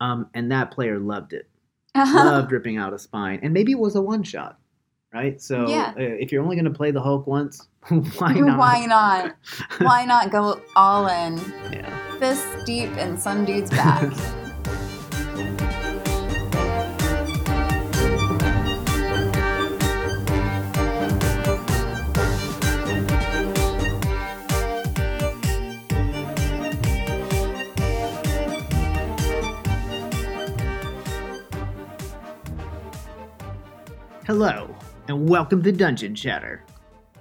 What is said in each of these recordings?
um, and that player loved it. Loved ripping out a spine, and maybe it was a one shot, right? So Yeah. uh, if you're only going to play the Hulk once, why not? Why not? Why not go all in, Yeah. fist deep in some dude's back? Hello, and welcome to Dungeon Chatter.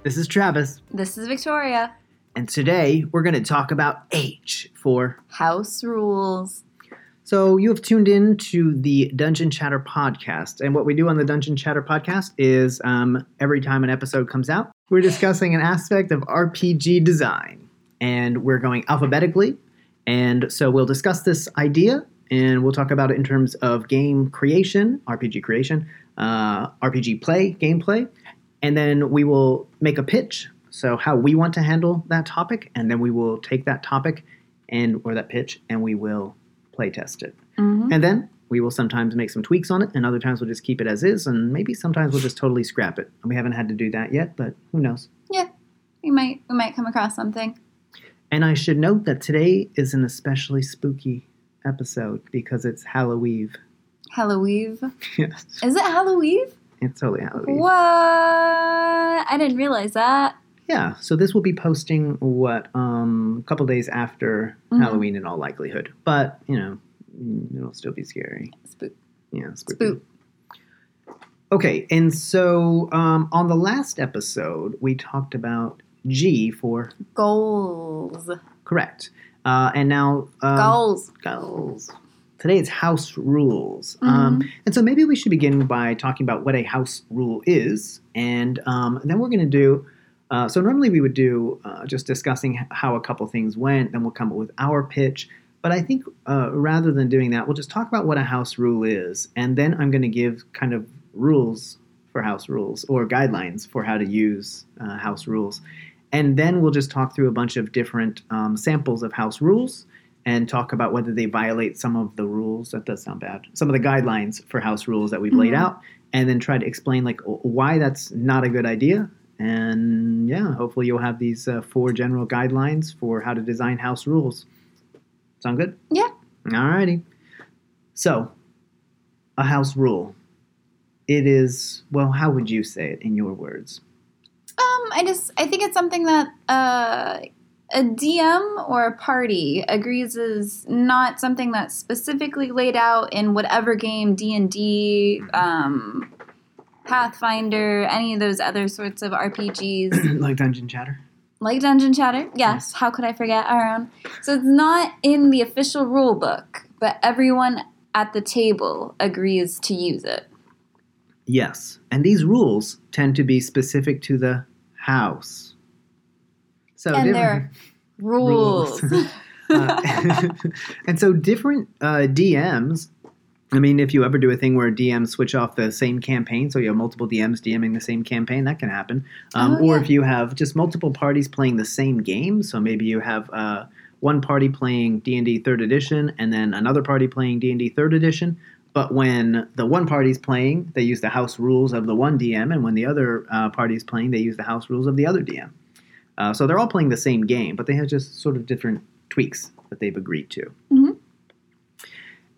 This is Travis, this is Victoria. and today we're going to talk about H for. House rules. So, you have tuned in to the Dungeon Chatter podcast. And what we do on the Dungeon Chatter podcast is um, every time an episode comes out, we're discussing an aspect of RPG design. And we're going alphabetically. And so, we'll discuss this idea and we'll talk about it in terms of game creation, RPG creation, uh, RPG play, gameplay. And then we will make a pitch. So, how we want to handle that topic. And then we will take that topic and or that pitch and we will play test it. Mhm. And then we will sometimes make some tweaks on it, and other times we'll just keep it as is, and maybe sometimes we'll just totally scrap it. And we haven't had to do that yet, but who knows? Yeah, we might we might come across something. And I should note that today is an especially spooky episode because it's Halloween. Halloween. yes, Is it Halloween? it's totally Halloween. What? I didn't realize that. Yeah, so this will be posting what um, a couple days after Mhm. Halloween in all likelihood, but you know it'll still be scary. Spook. Yeah, spooky. Spook. Okay, and so um, on the last episode, we talked about G for Goals. correct. Uh, and now um, Goals. goals. Today it's house rules. Um, and so maybe we should begin by talking about what a house rule is. And um, then we're going to do. Uh, so normally we would do uh, just discussing how a couple things went, then we'll come up with our pitch. But I think uh, rather than doing that, we'll just talk about what a house rule is, and then I'm going to give kind of rules for house rules or guidelines for how to use uh, house rules, and then we'll just talk through a bunch of different um, samples of house rules and talk about whether they violate some of the rules. That does sound bad. Some of the guidelines for house rules that we've laid Mhm. out, and then try to explain like why that's not a good idea. And yeah, hopefully you'll have these uh, four general guidelines for how to design house rules. Sound good? Yeah. Alrighty. So, a house rule. It is well. How would you say it in your words? Um, I just I think it's something that uh, a DM or a party agrees is not something that's specifically laid out in whatever game D and D, um, Pathfinder, any of those other sorts of RPGs. like Dungeon Chatter. like Dungeon Chatter. Yes, how could I forget our own? So it's not in the official rule book, but everyone at the table agrees to use it. Yes, and these rules tend to be specific to the house. So and different- they're rules. Uh, and so different uh, DMs. I mean, if you ever do a thing where DMs switch off the same campaign, so you have multiple DMs DMing the same campaign, that can happen. Um, Oh, or yeah. if you have just multiple parties playing the same game, so maybe you have uh, one party playing D and D Third Edition, and then another party playing D and D Third Edition. But when the one party's playing, they use the house rules of the one DM, and when the other uh, party's playing, they use the house rules of the other DM. Uh, so they're all playing the same game, but they have just sort of different tweaks that they've agreed to. Mhm.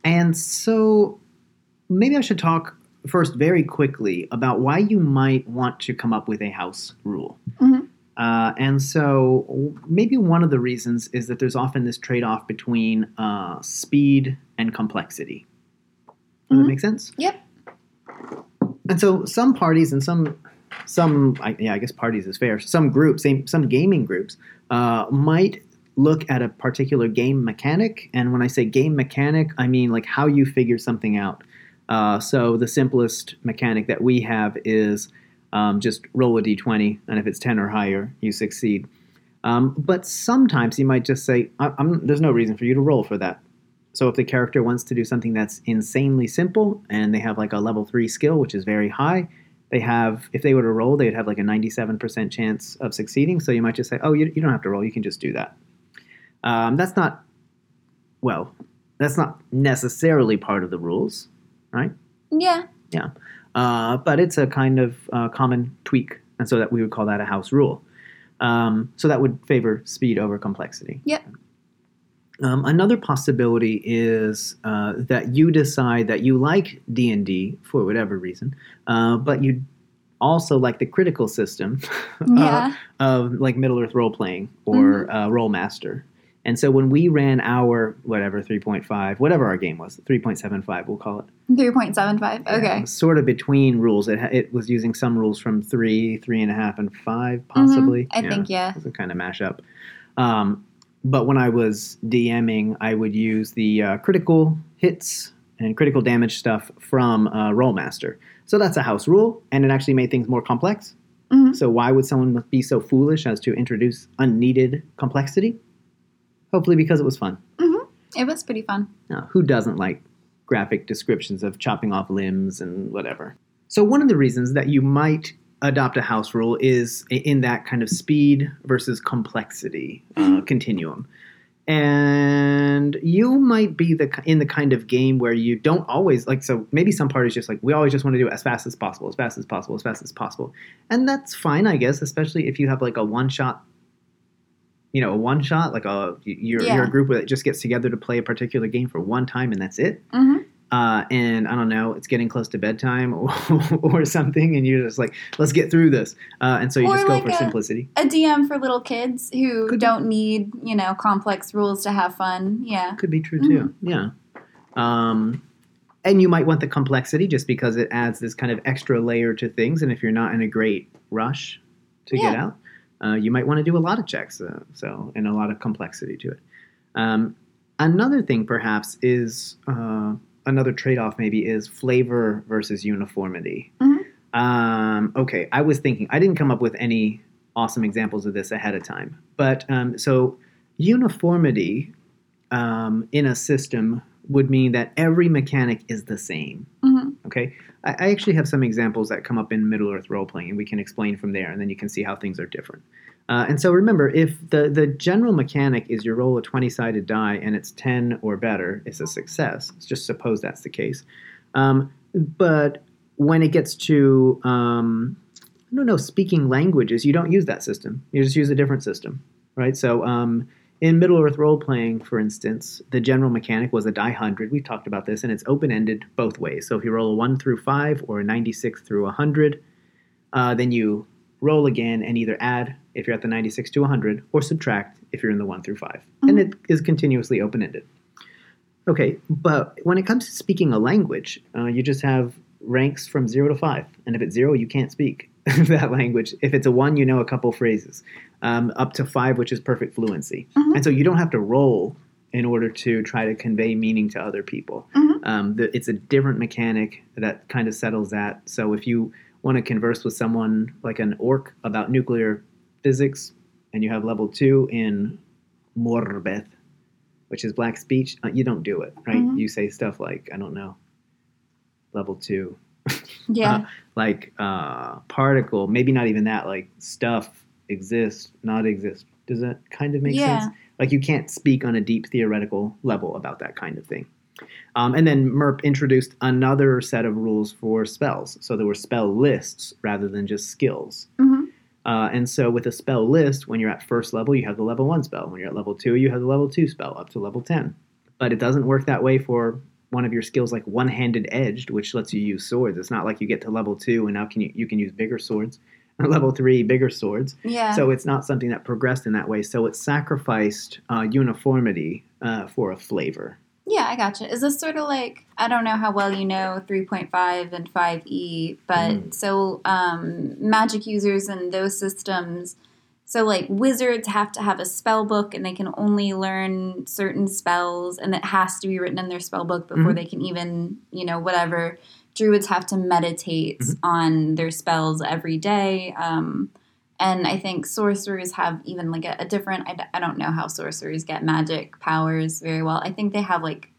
And so maybe I should talk first very quickly about why you might want to come up with a house rule. Mhm. Uh, and so maybe one of the reasons is that there's often this trade off between uh, speed and complexity. Does that Mhm. make sense? Yep. And so some parties and some some I, yeah I guess parties is fair. Some groups, same, some gaming groups uh, might look at a particular game mechanic, and when I say game mechanic, I mean like how you figure something out. Uh, so the simplest mechanic that we have is um, just roll a d20, and if it's 10 or higher, you succeed. Um, but sometimes you might just say, "There's no reason for you to roll for that." So if the character wants to do something that's insanely simple, and they have like a level three skill, which is very high, they have if they were to roll, they'd have like a 97% chance of succeeding. So you might just say, "Oh, you, you don't have to roll; you can just do that." Um, that's not well. that's not necessarily part of the rules, right? Yeah. Yeah. Uh, but it's a kind of uh, common tweak, and so that we would call that a house rule. Um, so that would favor speed over complexity. Yep. Um, another possibility is uh, that you decide that you like D and D for whatever reason, uh, but you also like the critical system Yeah. of like Middle Earth role playing or uh, Rolemaster. And so when we ran our whatever 3.5, whatever our game was, 3.75, we'll call it. 3.75. Okay. Sort of between rules. It, it was using some rules from three, three and a half, and five, possibly. Mhm. I think, yeah. It was a kind of mashup. Um, but when I was DMing, I would use the uh, critical hits and critical damage stuff from uh, Rolemaster. So that's a house rule, and it actually made things more complex. Mhm. So why would someone be so foolish as to introduce unneeded complexity? Hopefully, because it was fun. It was pretty fun. Now, who doesn't like graphic descriptions of chopping off limbs and whatever? So, one of the reasons that you might adopt a house rule is in that kind of speed versus complexity uh, continuum. And you might be the in the kind of game where you don't always like. So maybe some parties just like we always just want to do it as fast as possible, as fast as possible, as fast as possible, and that's fine, I guess. Especially if you have like a one shot you know, a one shot, like a you're, Yeah. you're a group that just gets together to play a particular game for one time and that's it. hmm Uh, and I don't know, it's getting close to bedtime or, or something, and you're just like, let's get through this. Uh, and so you Or just go like for a- simplicity. A DM for little kids who Could don't need, you know, complex rules to have fun. Yeah. Could be true too. Yeah. Um, and you might want the complexity just because it adds this kind of extra layer to things. And if you're not in a great rush to get out, uh, you might want to do a lot of checks. Uh, so, and a lot of complexity to it. Um, another thing, perhaps, is uh, another trade off, maybe, is flavor versus uniformity. Mhm. Um, okay, I was thinking, I didn't come up with any awesome examples of this ahead of time. But um, so, uniformity um, in a system would mean that every mechanic is the same. hmm Okay, I, I actually have some examples that come up in Middle Earth role playing, and we can explain from there, and then you can see how things are different. Uh, and so remember, if the the general mechanic is you roll a twenty sided die and it's ten or better, it's a success. Let's just suppose that's the case. Um, but when it gets to um, I don't know, speaking languages, you don't use that system. You just use a different system, right? So um, in Middle Earth role playing, for instance, the general mechanic was a die hundred. We've talked about this, and it's open ended both ways. So if you roll a one through five or a ninety six through hundred, uh, then you roll again and either add if you're at the ninety six to hundred, or subtract if you're in the one through 5 and it is continuously open ended. Okay, but when it comes to speaking a language, uh, you just have ranks from zero to five, and if it's zero, you can't speak that language. If it's a one, you know a couple phrases, um, up to five, which is perfect fluency, Mhm. and so you don't have to roll in order to try to convey meaning to other people. Mhm. Um, the, it's a different mechanic that kind of settles that. So if you want to converse with someone like an orc about nuclear physics, and you have level two in Morbeth, which is black speech, uh, you don't do it, right? Mhm. You say stuff like, I don't know, level two, Yeah. like uh, particle, maybe not even that, like stuff exists, not exist. Does that kind of make Yeah. sense? Like you can't speak on a deep theoretical level about that kind of thing. Um, and then MERP introduced another set of rules for spells. So there were spell lists rather than just skills. hmm Uh, and so with a spell list, when you're at first level, you have the level one spell. When you're at level two, you have the level two spell up to level 10. But it doesn't work that way for one of your skills like one-handed edged, which lets you use swords. It's not like you get to level two and now can you, you can use bigger swords. level three, bigger swords. Yeah. So it's not something that progressed in that way. So it sacrificed uh, uniformity uh, for a flavor. Yeah, I gotcha. Is this sort of like I don't know how well you know 3.5 and 5e, but Mm. so um, magic users and those systems. So like wizards have to have a spell book and they can only learn certain spells and it has to be written in their spell book before Mhm. they can even, you know, whatever. Druids have to meditate Mhm. on their spells every day. Um, and I think sorcerers have even like a, a different. I, d- I don't know how sorcerers get magic powers very well. I think they have like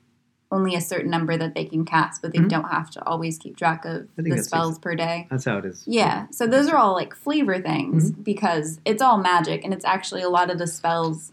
only a certain number that they can cast, but they Mhm. don't have to always keep track of the spells per day. That's how it is. Yeah, so those are all like flavor things Mm-hmm. because it's all magic and it's actually a lot of the spells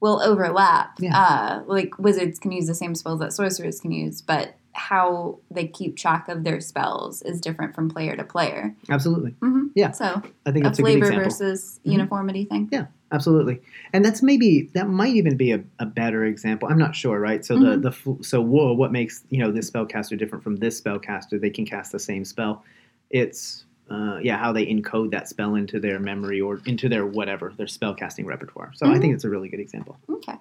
will overlap. Yeah. Uh, like wizards can use the same spells that sorcerers can use, but how they keep track of their spells is different from player to player. Absolutely. hmm Yeah. So I think a that's a good flavor versus Mhm. uniformity thing. Yeah. Absolutely, and that's maybe that might even be a, a better example. I'm not sure, right? So Mhm. the the so whoa, what makes you know this spellcaster different from this spellcaster? They can cast the same spell. It's uh, yeah, how they encode that spell into their memory or into their whatever their spellcasting repertoire. So I think it's a really good example. Okay.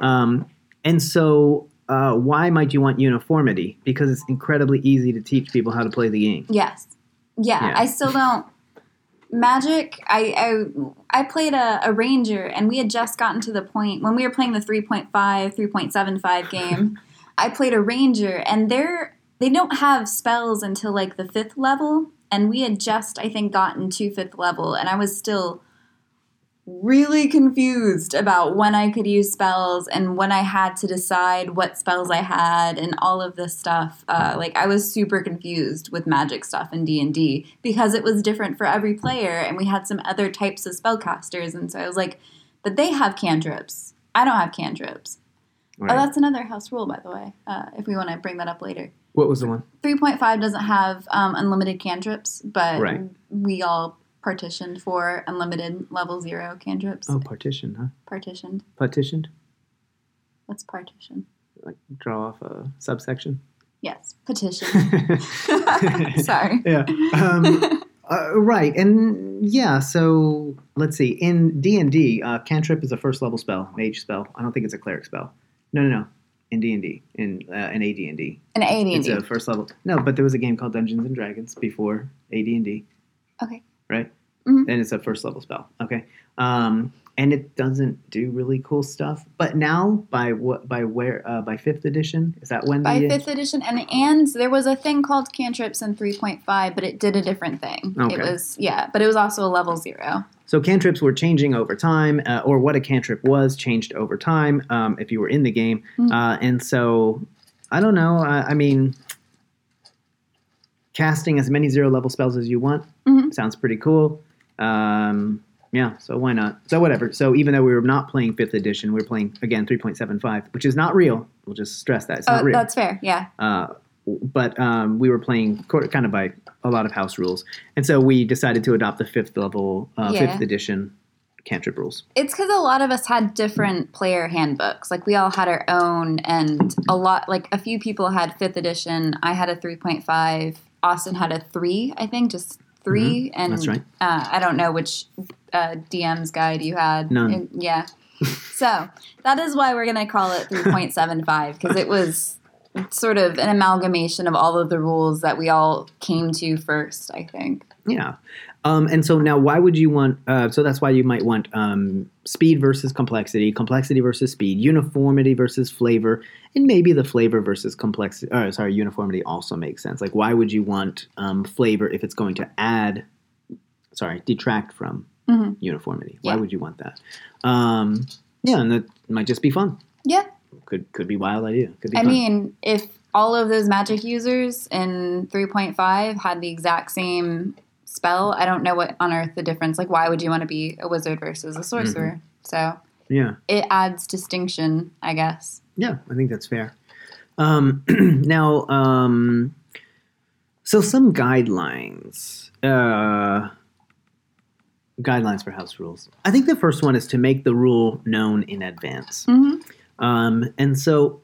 Um, and so, uh, why might you want uniformity? Because it's incredibly easy to teach people how to play the game. Yes. Yeah, Yeah. I still don't. Magic, I, I I played a, a ranger, and we had just gotten to the point when we were playing the 3.5, 3.75 game. I played a ranger, and they're they don't have spells until like the fifth level, and we had just I think gotten to fifth level, and I was still really confused about when I could use spells and when I had to decide what spells I had and all of this stuff. Uh, like I was super confused with magic stuff in D and D because it was different for every player, and we had some other types of spellcasters, and so I was like, but they have cantrips. I don't have cantrips. Right. Oh, that's another house rule, by the way. Uh, if we want to bring that up later. what was the one? 3.5 doesn't have um, unlimited cantrips, but Right. we all partitioned for unlimited level zero cantrips. Oh, partition, huh? Partitioned. Partitioned. What's partition? Like draw off a subsection. Yes, petition. Sorry. Yeah. Um, uh, right, and yeah. So let's see. In D and D, uh, cantrip is a first level spell, mage spell. I don't think it's a cleric spell. No, no, no. In D and D, in uh, in AD and D, An it's AD&D. It's a first level. No, but there was a game called Dungeons and Dragons before AD and D. Okay. Right. Mhm. And it's a first level spell. Okay. Um, and it doesn't do really cool stuff. But now, by what? By where? Uh, by fifth edition, is that when By fifth edition, and and there was a thing called cantrips in 3.5, but it did a different thing. Okay. It was yeah, but it was also a level zero. So cantrips were changing over time, uh, or what a cantrip was changed over time um, if you were in the game. Mhm. Uh, and so, I don't know. I, I mean, casting as many zero level spells as you want Mhm. sounds pretty cool. Um, yeah, so why not? So whatever. So even though we were not playing fifth edition, we are playing again 3.75, which is not real. We'll just stress that it's not Oh, real. that's fair. Yeah. Uh, but um, we were playing kind of by a lot of house rules, and so we decided to adopt the fifth level, uh, Yeah. fifth edition cantrip rules. It's because a lot of us had different player handbooks. Like we all had our own, and a lot, like a few people had fifth edition. I had a 3.5. Austin had a three, I think, just 3 And Mm-hmm. That's right. Uh, I don't know which uh, DM's guide you had. None. And- yeah. so that is why we're going to call it 3.75 because it was sort of an amalgamation of all of the rules that we all came to first, I think. Yeah. Um, and so now, why would you want? Uh, so that's why you might want um, speed versus complexity, complexity versus speed, uniformity versus flavor, and maybe the flavor versus complexity. Or sorry, uniformity also makes sense. Like, why would you want um, flavor if it's going to add? Sorry, detract from Mhm. uniformity. Why would you want that? Um, yeah, and that might just be fun. Yeah. Could could be wild idea. Could be I fun. mean, if all of those magic users in 3.5 had the exact same spell, I don't know what on earth the difference. Like, why would you want to be a wizard versus a sorcerer? So yeah. it adds distinction, I guess. Yeah, I think that's fair. Um, now, um, so some guidelines, uh, guidelines for house rules. I think the first one is to make the rule known in advance. hmm Um, and so,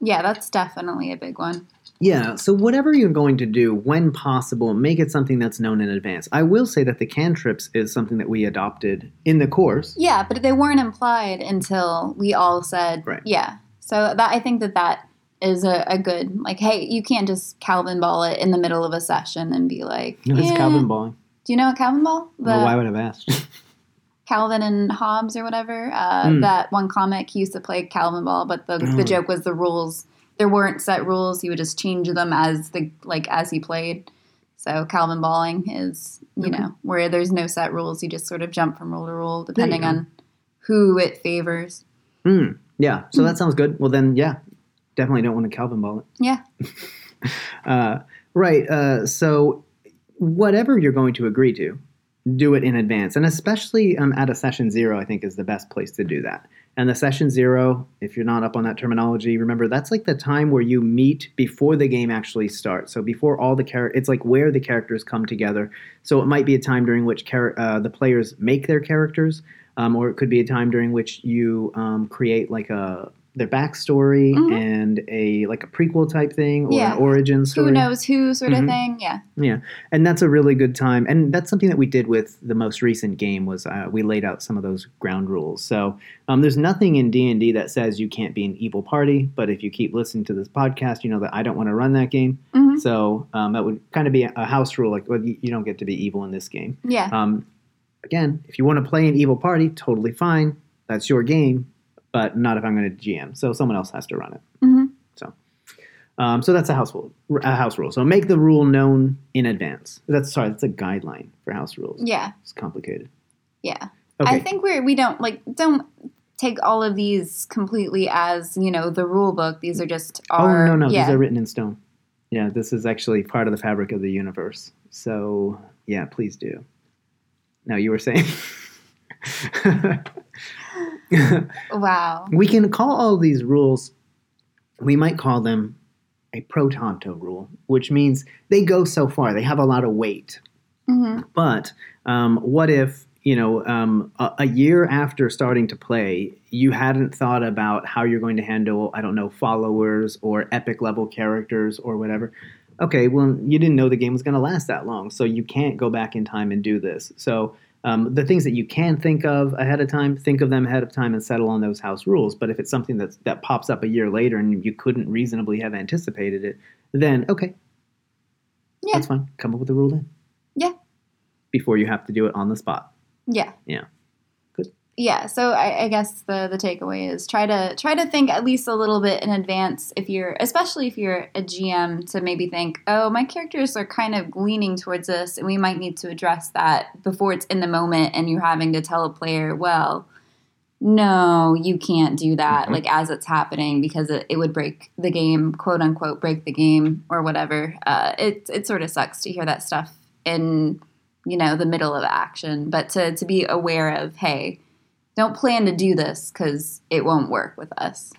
Yeah, that's definitely a big one. Yeah, so whatever you're going to do, when possible, make it something that's known in advance. I will say that the cantrips is something that we adopted in the course. Yeah, but they weren't implied until we all said, Right. yeah. So that I think that that is a, a good, like, hey, you can't just Calvin ball it in the middle of a session and be like, It's "Eh." Calvin balling. Do you know what Calvin ball? The, Well, why would I have asked? Calvin and Hobbes or whatever. Uh, Mm. That one comic he used to play Calvin Ball, but the the joke was the rules. There weren't set rules. He would just change them as the like as he played. So Calvin balling is you Okay. know where there's no set rules. You just sort of jump from rule to rule depending on who it favors. Mm, yeah, so that sounds good. Well, then, yeah, definitely don't want to Calvin ball it. Yeah. Uh, right. Uh, so, whatever you're going to agree to, do it in advance, and especially um, at a session zero, I think is the best place to do that. And the session zero, if you're not up on that terminology, remember that's like the time where you meet before the game actually starts. So before all the characters, it's like where the characters come together. So it might be a time during which char- uh, the players make their characters, um, or it could be a time during which you um, create like a their backstory Mhm. and a like a prequel type thing or Yeah. an origin story. Who knows who sort of Mhm. thing? Yeah. Yeah, and that's a really good time, and that's something that we did with the most recent game. Was uh, we laid out some of those ground rules. So um, there's nothing in D and D that says you can't be an evil party. But if you keep listening to this podcast, you know that I don't want to run that game. hmm So um, that would kind of be a house rule, like well, you you don't get to be evil in this game. Yeah. Um, again, if you want to play an evil party, totally fine. That's your game, but not if I'm going to GM. So someone else has to run it. hmm Um, so that's a house rule. A house rule. So make the rule known in advance. That's sorry. That's a guideline for house rules. Yeah. It's complicated. Yeah. Okay. I think we're we don't like don't take all of these completely as you know the rule book. These are just our. oh no no yeah these are written in stone. Yeah, this is actually part of the fabric of the universe. So yeah, please do. Now you were saying. wow we can call all these rules. We might call them a pro tanto rule, which means they go so far. They have a lot of weight. hmm But um, what if you know um, a, a year after starting to play, you hadn't thought about how you're going to handle I don't know followers or epic level characters or whatever. Okay, well you didn't know the game was going to last that long, so you can't go back in time and do this. So. Um, the things that you can think of ahead of time, think of them ahead of time and settle on those house rules. But if it's something that's, that pops up a year later and you couldn't reasonably have anticipated it, then okay, Yeah. that's fine. Come up with a rule then. Yeah. Before you have to do it on the spot. Yeah. Yeah. Yeah. So I, I guess the the takeaway is try to try to think at least a little bit in advance if you're especially if you're a GM to maybe think, oh, my characters are kind of leaning towards this and we might need to address that before it's in the moment and you're having to tell a player, well, no, you can't do that, Mhm. like as it's happening because it, it would break the game, quote unquote, break the game or whatever. Uh, it it sort of sucks to hear that stuff in you know the middle of action, but to to be aware of, hey, don't plan to do this because it won't work with us.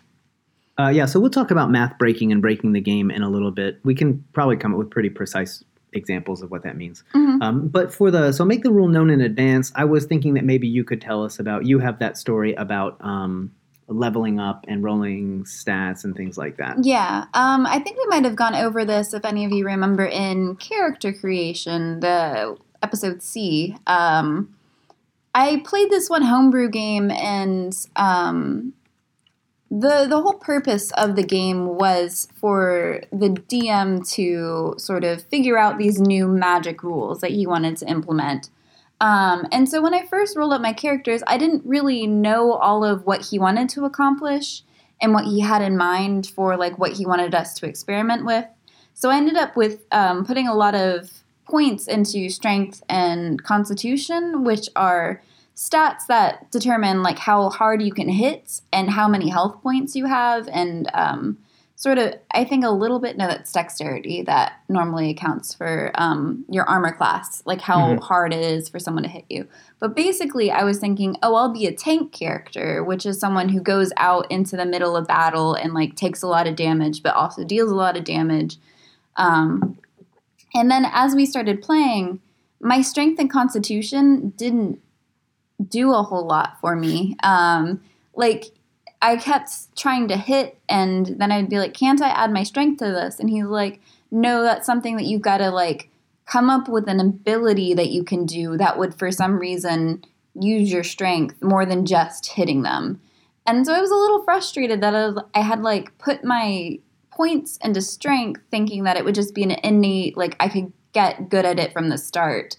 Uh, yeah, so we'll talk about math breaking and breaking the game in a little bit. We can probably come up with pretty precise examples of what that means. Mhm. Um, but for the so make the rule known in advance. I was thinking that maybe you could tell us about you have that story about um, leveling up and rolling stats and things like that. Yeah, um, I think we might have gone over this if any of you remember in character creation, the episode C. Um, I played this one homebrew game, and um, the the whole purpose of the game was for the DM to sort of figure out these new magic rules that he wanted to implement. Um, and so when I first rolled up my characters, I didn't really know all of what he wanted to accomplish and what he had in mind for like what he wanted us to experiment with. So I ended up with um, putting a lot of points into strength and constitution, which are stats that determine like how hard you can hit and how many health points you have and um, sort of i think a little bit no that's dexterity that normally accounts for um, your armor class like how Mhm. hard it is for someone to hit you but basically i was thinking oh i'll be a tank character which is someone who goes out into the middle of battle and like takes a lot of damage but also deals a lot of damage um, and then as we started playing my strength and constitution didn't do a whole lot for me. Um, like I kept trying to hit, and then I'd be like, "Can't I add my strength to this?" And he's like, "No, that's something that you've got to like come up with an ability that you can do that would, for some reason, use your strength more than just hitting them." And so I was a little frustrated that I, I had like put my points into strength, thinking that it would just be an innate, like I could get good at it from the start.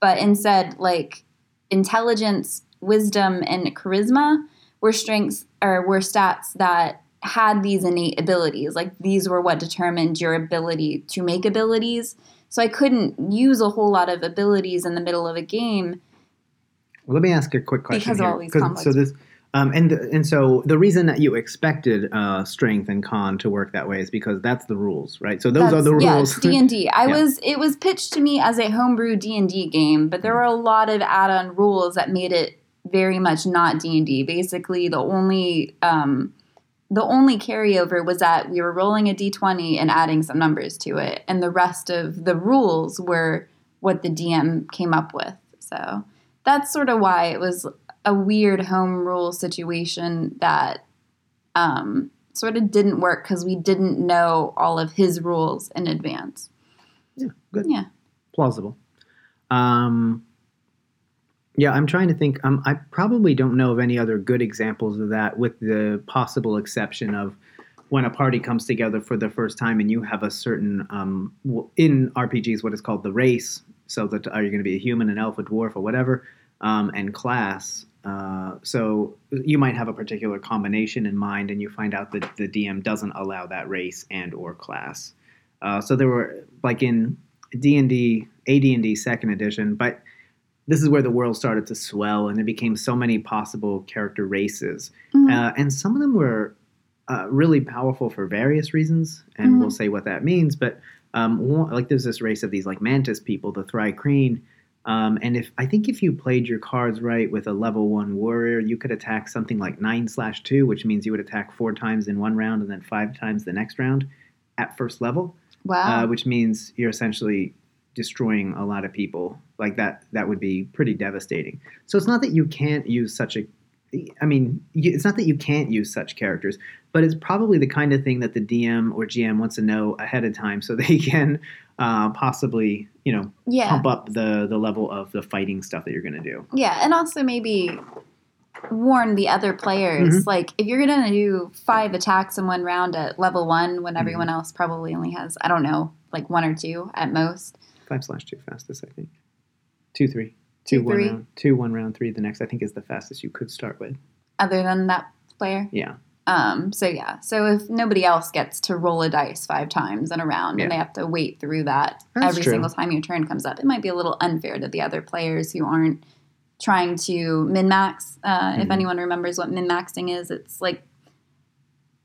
But instead, like intelligence, wisdom, and charisma were strengths or were stats that had these innate abilities. Like these were what determined your ability to make abilities. So I couldn't use a whole lot of abilities in the middle of a game. Well, let me ask a quick question Because of here. all these 'Cause- complex- So this, Um, and and so the reason that you expected uh, strength and con to work that way is because that's the rules, right? So those are the rules. D and D. I Yeah. was it was pitched to me as a homebrew D and D game, but there were a lot of add-on rules that made it very much not D and D. Basically, the only um, the only carryover was that we were rolling a D twenty and adding some numbers to it, and the rest of the rules were what the DM came up with. So that's sort of why it was a weird home rule situation that um, sort of didn't work because we didn't know all of his rules in advance. yeah, good. Yeah. plausible. Um, yeah, I'm trying to think. Um, I probably don't know of any other good examples of that, with the possible exception of when a party comes together for the first time and you have a certain um, in RPGs what is called the race. So that are you going to be a human, an elf, a dwarf, or whatever, um, and class. Uh, so you might have a particular combination in mind, and you find out that the DM doesn't allow that race and or class. Uh, so there were like in D and D, AD and D Second Edition, but this is where the world started to swell, and there became so many possible character races, Mhm. uh, and some of them were uh, really powerful for various reasons, and Mhm. we'll say what that means. But um, like there's this race of these like mantis people, the Thri-kreen. Um, and if I think if you played your cards right with a level one warrior, you could attack something like nine slash two, which means you would attack four times in one round and then five times the next round at first level Wow. uh, which means you're essentially destroying a lot of people. Like that, that would be pretty devastating. So it's not that you can't use such a, I mean, you, it's not that you can't use such characters, but it's probably the kind of thing that the DM or GM wants to know ahead of time so they can uh, possibly, you know, yeah. pump up the the level of the fighting stuff that you're going to do. Yeah, and also maybe warn the other players. Mm-hmm. Like, if you're going to do five attacks in one round at level one, when Mm-hmm. everyone else probably only has, I don't know, like one or two at most. Five slash two fastest, I think. Two three. Two, Two, one round. Two one round. Three the next. I think is the fastest you could start with. Other than that player, Yeah. Um, so yeah. So if nobody else gets to roll a dice five times in a round, Yeah. and they have to wait through that That's every true. single time your turn comes up, it might be a little unfair to the other players who aren't trying to min max. Uh, If Mhm. anyone remembers what min maxing is, it's like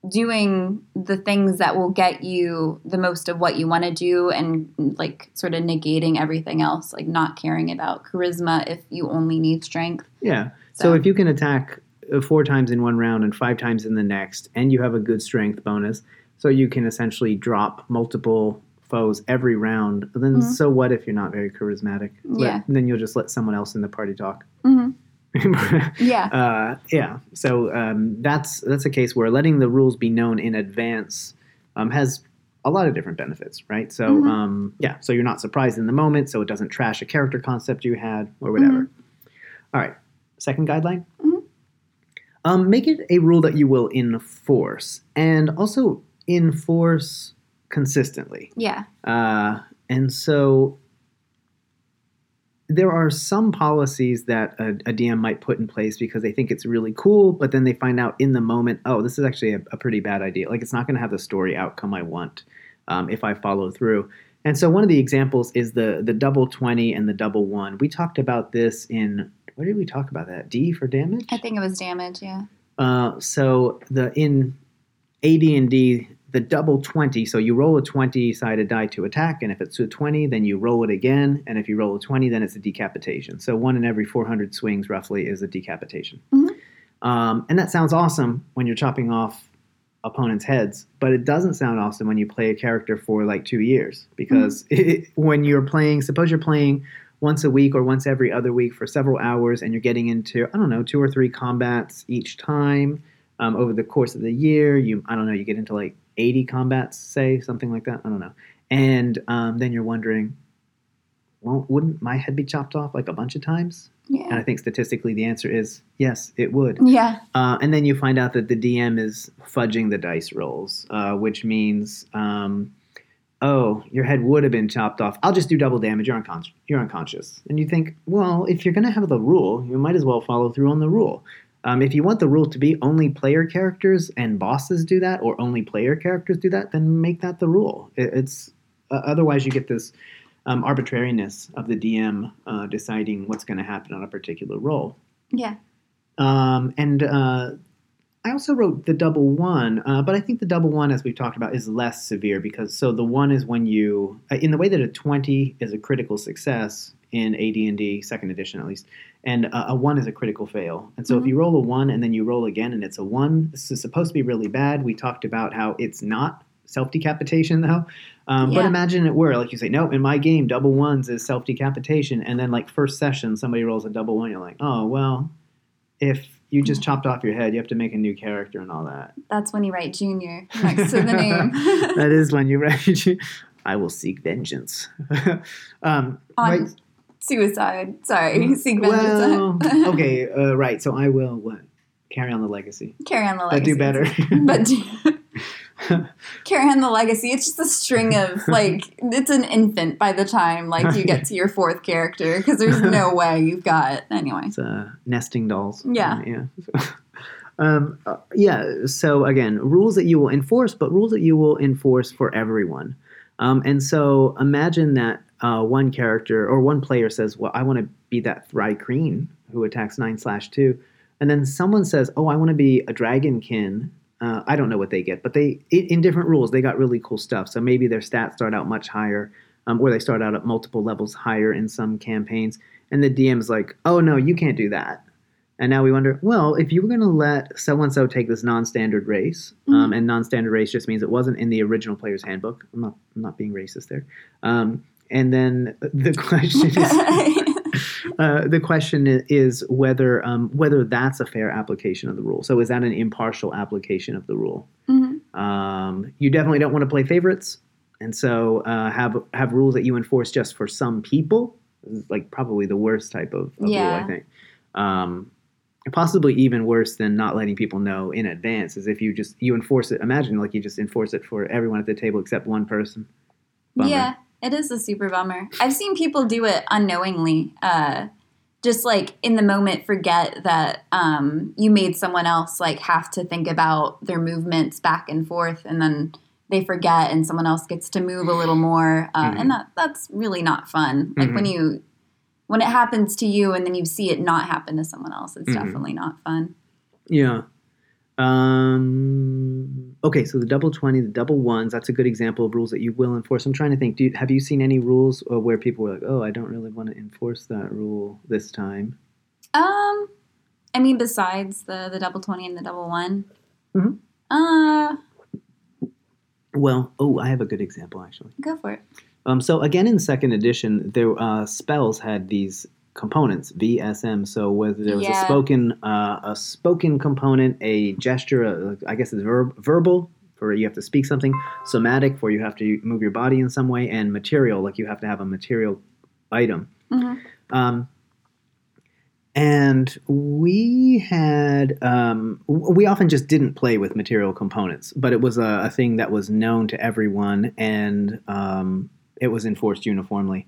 doing the things that will get you the most of what you want to do and like sort of negating everything else like not caring about charisma if you only need strength Yeah. So, So- if you can attack four times in one round and five times in the next, and you have a good strength bonus, so you can essentially drop multiple foes every round, then Mhm. so what if you're not very charismatic? Let- Yeah. then you'll just let someone else in the party talk. Mm-hmm. yeah uh, yeah. So um, that's that's a case where letting the rules be known in advance um, has a lot of different benefits, right? So Mhm. um, yeah. So you're not surprised in the moment, so it doesn't trash a character concept you had or whatever. All right. Second guideline. Um, make it a rule that you will enforce, and also enforce consistently. yeah Uh, and so there are some policies that a, a DM might put in place because they think it's really cool, but then they find out in the moment, oh, this is actually a, a pretty bad idea. Like it's not going to have the story outcome I want um, if I follow through. And so one of the examples is the the double twenty and the double one. We talked about this in where did we talk about that? D for damage. i think it was damage yeah Uh, so the in AD and D, the double twenty. So you roll a twenty-sided die to attack, and if it's a twenty, then you roll it again, and if you roll a twenty, then it's a decapitation. So one in every four hundred swings, roughly, is a decapitation. Mhm. Um, and that sounds awesome when you're chopping off opponents' heads, but it doesn't sound awesome when you play a character for like two years because it, when you're playing, suppose you're playing once a week or once every other week for several hours and you're getting into i don't know two or three combats each time um, over the course of the year. You i don't know you get into like 80 combats say something like that i don't know. And um, then you're wondering well wouldn't my head be chopped off like a bunch of times? Yeah. and i think statistically the answer is yes it would. Yeah. Uh, and then you find out that the DM is fudging the dice rolls, uh, which means, um, oh, your head would have been chopped off. I'll just do double damage. You're, unconscious. You're unconscious. And you think, well, if you're going to have the rule, you might as well follow through on the rule. Um, if you want the rule to be only player characters and bosses do that, or only player characters do that, then make that the rule. It, it's uh, otherwise you get this um, arbitrariness of the DM uh, deciding what's going to happen on a particular roll. yeah Um, and uh, I also wrote the double one, uh, but I think the double one, as we've talked about, is less severe because so the one is when you, uh, in the way that a twenty is a critical success in AD&D second edition at least, and a, a one is a critical fail. And so if Mhm. you roll a one and then you roll again and it's a one, this is supposed to be really bad. We talked about how it's not self decapitation though. Um, But imagine it were like you say, no, in my game, double ones is self decapitation, and then like first session, somebody rolls a double one, you're like, oh well, if you just chopped off your head, you have to make a new character and all that. That's when you write junior next to the name. that is when you write. I will seek vengeance. um, On right- suicide. Sorry, seek vengeance. well, okay, uh, right. So I will what? Carry on the legacy. Carry on the But legacy. do better. but do, carry on the legacy. It's just a string of like it's an infant by the time like you get to your fourth character because there's no way you've got anyway. It's uh, nesting dolls. Yeah. yeah. um, uh, yeah. So again, rules that you will enforce, but rules that you will enforce for everyone. Um, and so imagine that uh, one character or one player says, "Well, I want to be that Thri-kreen who attacks nine slash two," and then someone says, "Oh, I want to be a Dragonkin." Uh, I don't know what they get, but they in, different rules they got really cool stuff. So maybe their stats start out much higher, um, or they start out at multiple levels higher in some campaigns. And the DM's like, "Oh no, you can't do that." And now we wonder, well, if you were going to let so and so take this non-standard race, um, and non-standard race just means it wasn't in the original player's handbook. I'm not, I'm not being racist there. Um, and then the question is, uh, the question is whether um, whether that's a fair application of the rule. So is that an impartial application of the rule? Mhm. Um, you definitely don't want to play favorites, and so uh, have have rules that you enforce just for some people. Is like probably the worst type of, of rule, I think. Um, possibly even worse than not letting people know in advance is if you just you enforce it. Imagine like you just enforce it for everyone at the table except one person. Bummer. Yeah, it is a super bummer. I've seen people do it unknowingly. Uh, just like in the moment, forget that um, you made someone else like have to think about their movements back and forth, and then they forget, and someone else gets to move a little more, uh, Mhm. and that that's really not fun. Like when you when it happens to you, and then you see it not happen to someone else, it's Mhm. definitely not fun. Yeah. Um, okay, so the double 20, the double ones, that's a good example of rules that you will enforce. I'm trying to think, do you, have you seen any rules uh, where people were like, oh, I don't really want to enforce that rule this time? Um, I mean, besides the the double twenty and the double one, Mhm. uh, Well, oh, I have a good example actually. go for it. Um, so again, in second edition, there uh, spells had these components VSM. So whether there was a spoken uh, a spoken component, a gesture, uh, I guess it's verb, verbal for you have to speak something, somatic for you have to move your body in some way, and material like you have to have a material item. Mhm. Um, and we had um, we often just didn't play with material components, but it was a, a thing that was known to everyone, and um, it was enforced uniformly.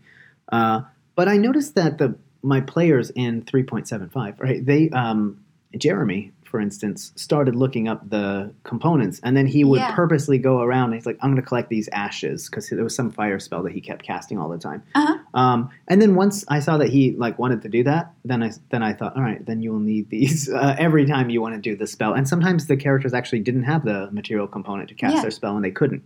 Uh, but I noticed that the my players in 3.75, right? They um, Jeremy, for instance, started looking up the components, and then he would Yeah. purposely go around. And he's like, "I'm going to collect these ashes" because there was some fire spell that he kept casting all the time. Uh-huh. Um, and then once I saw that he like wanted to do that, then I then I thought, all right, then you will need these uh, every time you want to do the spell. And sometimes the characters actually didn't have the material component to cast Yeah. their spell, and they couldn't.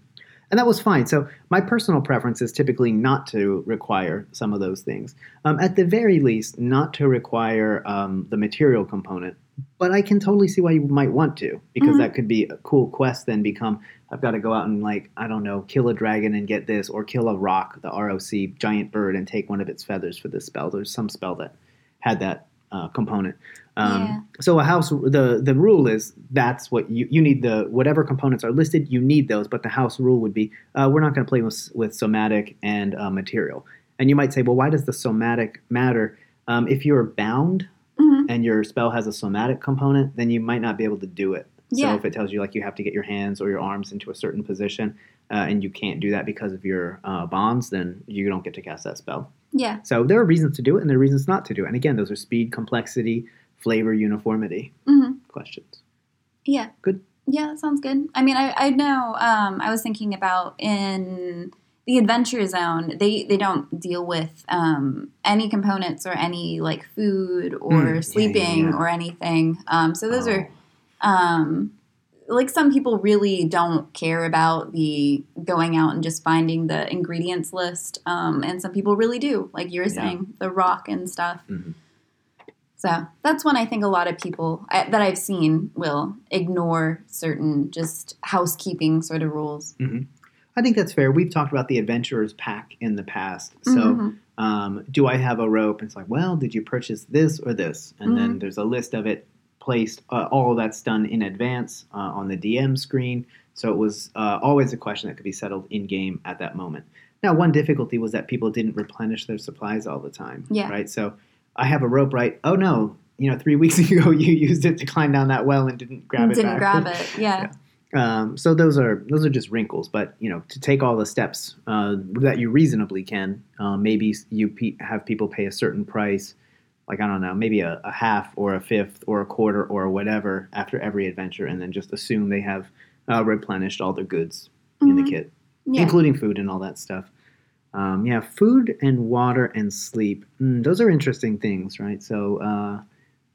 And that was fine. So my personal preference is typically not to require some of those things. Um, at the very least, not to require um, the material component. But I can totally see why you might want to, because Mhm. that could be a cool quest. Then become, I've got to go out and like I don't know, kill a dragon and get this, or kill a rock, the ROC giant bird, and take one of its feathers for this spell. There's some spell that had that uh, component. Um, Yeah. So a house, the the rule is that's what you you need the whatever components are listed, you need those. But the house rule would be uh, we're not going to play with with somatic and uh, material. And you might say, well, why does the somatic matter? Um, if you're bound Mhm. and your spell has a somatic component, then you might not be able to do it. So if it tells you like you have to get your hands or your arms into a certain position, uh, and you can't do that because of your uh, bonds, then you don't get to cast that spell. Yeah. So there are reasons to do it, and there are reasons not to do it. And again, those are speed, complexity, flavor, uniformity hmm questions. Yeah. Good. Yeah, that sounds good. I mean, I, I know. Um, I was thinking about in the adventure zone they they don't deal with um, any components or any like food or Mm, sleeping yeah, yeah. or anything um, so those Oh. are um, like some people really don't care about the going out and just finding the ingredients list um, and some people really do like you were Yeah. saying the rock and stuff Mhm. So that's when i think a lot of people I, that i've seen will ignore certain just housekeeping sort of rules I think that's fair. We've talked about the adventurer's pack in the past. So, Mhm. um, do I have a rope? And it's like, well, did you purchase this or this? And then there's a list of it placed. Uh, all of that's done in advance uh, on the DM screen. So it was uh, always a question that could be settled in game at that moment. Now, one difficulty was that people didn't replenish their supplies all the time. Yeah. Right. So I have a rope. Right. Oh no. You know, three weeks ago you used it to climb down that well and didn't grab it. didn't back. grab it yeah Um, so those are those are just wrinkles, but you know, to take all the steps uh, that you reasonably can, uh, maybe you pe- have people pay a certain price, like I don't know, maybe a, a half or a fifth or a quarter or whatever after every adventure, and then just assume they have uh, replenished all their goods in Mhm. the kit, yeah including food and all that stuff. Um, yeah, food and water and sleep. Mm, those are interesting things, right? So uh,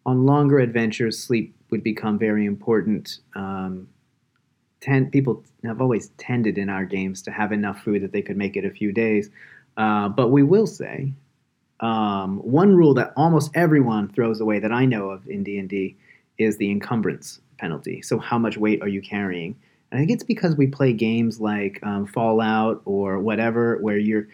on longer adventures, sleep would become very important. Um, ten, people have always tended in our games to have enough food that they could make it a few days. Uh, but we will say um, one rule that almost everyone throws away that I know of in D and D is the encumbrance penalty. So how much weight are you carrying? I think it's because we play games like um, Fallout or whatever, where you're.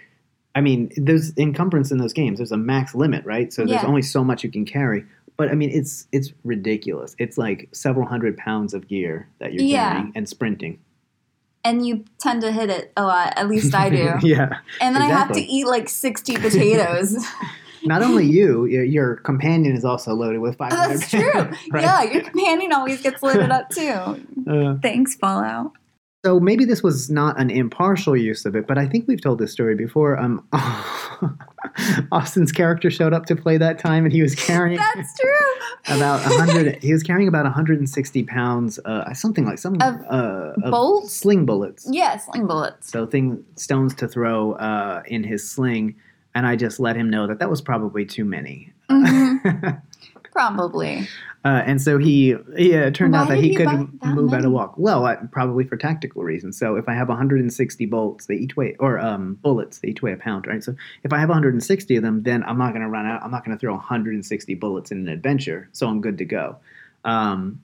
I mean, there's encumbrance in those games. There's a max limit, right? So there's Yeah. only so much you can carry. But I mean, it's it's ridiculous. It's like several hundred pounds of gear that you're Yeah. carrying and sprinting. and you tend to hit it a lot at least i do yeah. and then i have to eat like 60 potatoes Not only you, your, your companion is also loaded with 500 that's true right? yeah your companion always gets loaded up too Uh, thanks fallout so maybe this was not an impartial use of it, but I think we've told this story before. Um, Austin's character showed up to play that time, and he was carrying that's true about 100. he was carrying about 160 pounds, uh, something like some Of uh, of bolts? sling bullets. yeah sling bullets So thing stones to throw uh, in his sling, and I just let him know that that was probably too many. Mhm. probably Uh, and so he, yeah, it turned Why out that he couldn't that move at a walk. Well, I, probably for tactical reasons. So if I have 160 bolts, they each weigh, or um, bullets, they each weigh a pound, right? So if I have 160 of them, then I'm not going to run out. I'm not going to throw 160 bullets in an adventure. So I'm good to go. Um,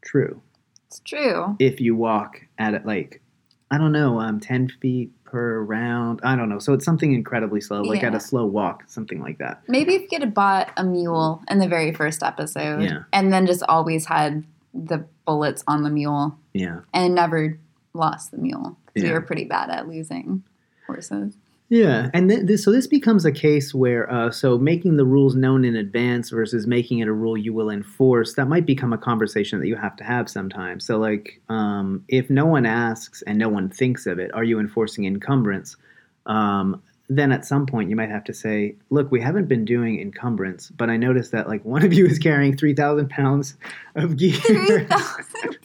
true. it's true If you walk at it like, I don't know, um, 10 feet per round. I don't know. So it's something incredibly slow, like at a slow walk, something like that. Maybe if you had bought a mule in the very first episode Yeah. and then just always had the bullets on the mule Yeah. and never lost the mule Yeah. we were pretty bad at losing horses. Yeah, and th- this, so this becomes a case where uh, so making the rules known in advance versus making it a rule you will enforce that might become a conversation that you have to have sometimes. So like um, if no one asks and no one thinks of it, are you enforcing encumbrance? Um, then at some point you might have to say, look, we haven't been doing encumbrance, but I noticed that like one of you is carrying three thousand pounds of gear. 3,000